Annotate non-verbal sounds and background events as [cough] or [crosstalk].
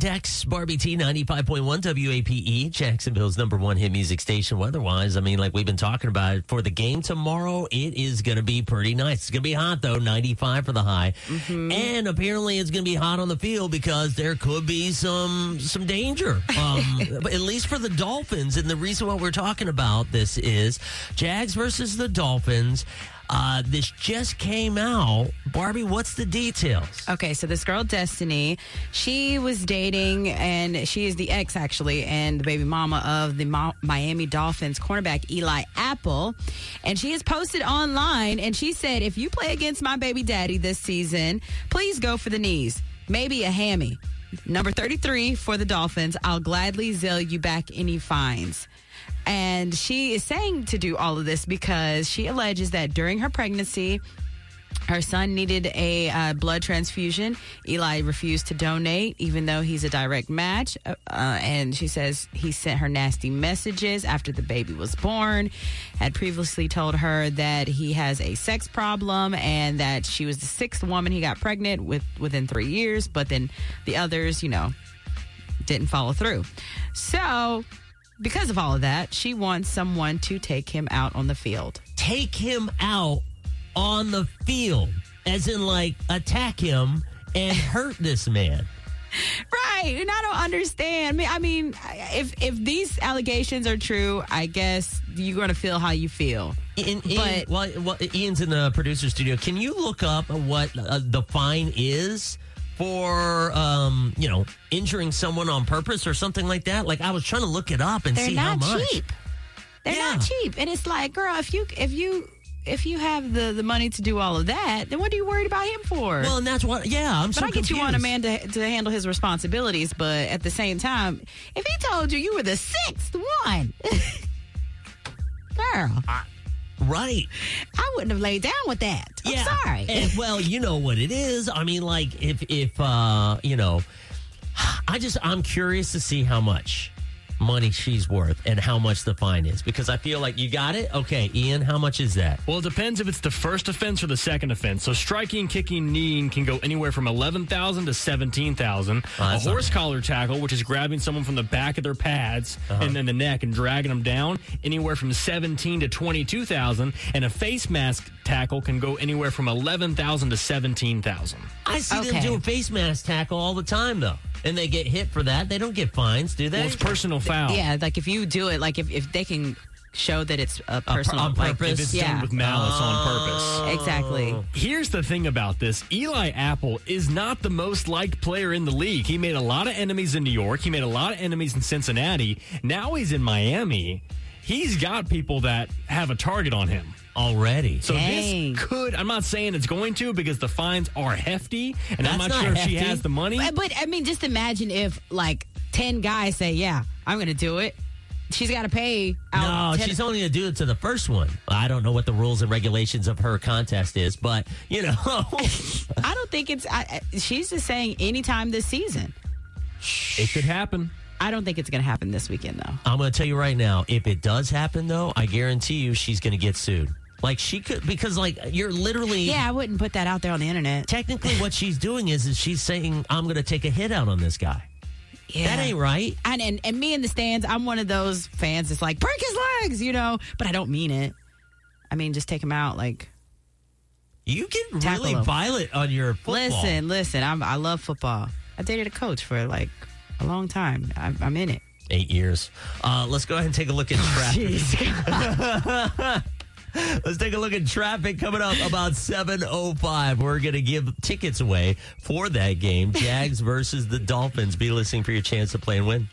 Dex Barbie T 95.1 WAPE, Jacksonville's number one hit music station. Weather-wise, I mean, like we've been talking about it, for the game tomorrow, it is going to be pretty nice. It's going to be hot though, 95 for the high, and apparently it's going to be hot on the field because there could be some some danger, um, [laughs] at least for the Dolphins. And the reason why we're talking about this is Jags versus the Dolphins. Uh, this just came out. Barbie, what's the details? Okay, so this girl, Destiny, she was dating, and she is the ex, actually, and the baby mama of the Miami Dolphins cornerback, Eli Apple. And she has posted online, and she said, if you play against my baby daddy this season, please go for the knees, maybe a hammy. Number 33 for the Dolphins. I'll gladly Zelle you back any fines. And she is saying to do all of this because she alleges that during her pregnancy, her son needed a uh, blood transfusion. Eli refused to donate, even though he's a direct match. Uh, uh, and she says he sent her nasty messages after the baby was born. Had previously told her that he has a sex problem and that she was the sixth woman he got pregnant with within three years. But then the others, you know, didn't follow through. So, because of all of that, she wants someone to take him out on the field. take him out on the field, as in like attack him and hurt this man. Right, and I don't understand. I mean, if if these allegations are true, I guess you're going to feel how you feel. Ian, Ian, But- well, well, Ian's in the producer studio. Can you look up what uh, the fine is for, um, you know, injuring someone on purpose or something like that? Like I was trying to look it up and They're see how not much. cheap. They're Yeah. not cheap, and it's like, girl, if you if you if you have the the money to do all of that, then what are you worried about him for? Well, and that's what. Yeah, I'm but so I get you want a man to, to handle his responsibilities, but at the same time, if he told you you were the sixth one, [laughs] girl, right? I wouldn't have laid down with that. I'm yeah. sorry. And, well, you know what it is. I mean, like if if uh, you know, I just I'm curious to see how much money she's worth and how much the fine is because I feel like you got it. Okay, Ian, how much is that? Well, it depends if it's the first offense or the second offense. So striking, kicking, kneeing can go anywhere from eleven thousand to seventeen thousand. Oh, a horse bad. collar tackle, which is grabbing someone from the back of their pads Uh-huh. and then the neck and dragging them down, anywhere from seventeen to twenty-two thousand. And a face mask tackle can go anywhere from eleven thousand to seventeen thousand. I see them Okay. do a face mask tackle all the time though, and they get hit for that. They don't get fines, do they? Well, it's personal foul. Yeah, like if you do it, like if, if they can show that it's a per- personal on like, purpose? If it's Yeah. done with malice on oh. purpose. Exactly. Here's the thing about this Eli Apple is not the most liked player in the league. He made a lot of enemies in New York, he made a lot of enemies in Cincinnati. Now he's in Miami. He's got people that have a target on him. already. So Dang. this could, I'm not saying it's going to because the fines are hefty, and I'm not not sure if she has the money. But, but I mean, just imagine if like ten guys say, "Yeah, I'm going to do it." She's got to pay. no, 10 she's only going to do it to the first one. I don't know what the rules and regulations of her contest is, but you know, [laughs] I don't think it's. I, I- she's just saying anytime this season. it could happen. I don't think it's going to happen this weekend though. I'm going to tell you right now, if it does happen though, I guarantee you she's going to get sued. Like she could because like you're literally Yeah, I wouldn't put that out there on the internet. technically what she's doing is is she's saying I'm going to take a hit out on this guy. Yeah. That ain't right. And, and and me in the stands, I'm one of those fans that's like break his legs, you know, but I don't mean it. I mean just take him out. Like, You get really him. violent on your football. listen, listen. I'm, I love football. I dated a coach for like a long time. I, I'm in it. Eight years. Uh, let's go ahead and take a look at [laughs] traffic. [laughs] Let's take a look at traffic coming up about 7.05. We're going to give tickets away for that game, Jags versus the Dolphins. Be listening for your chance to play and win.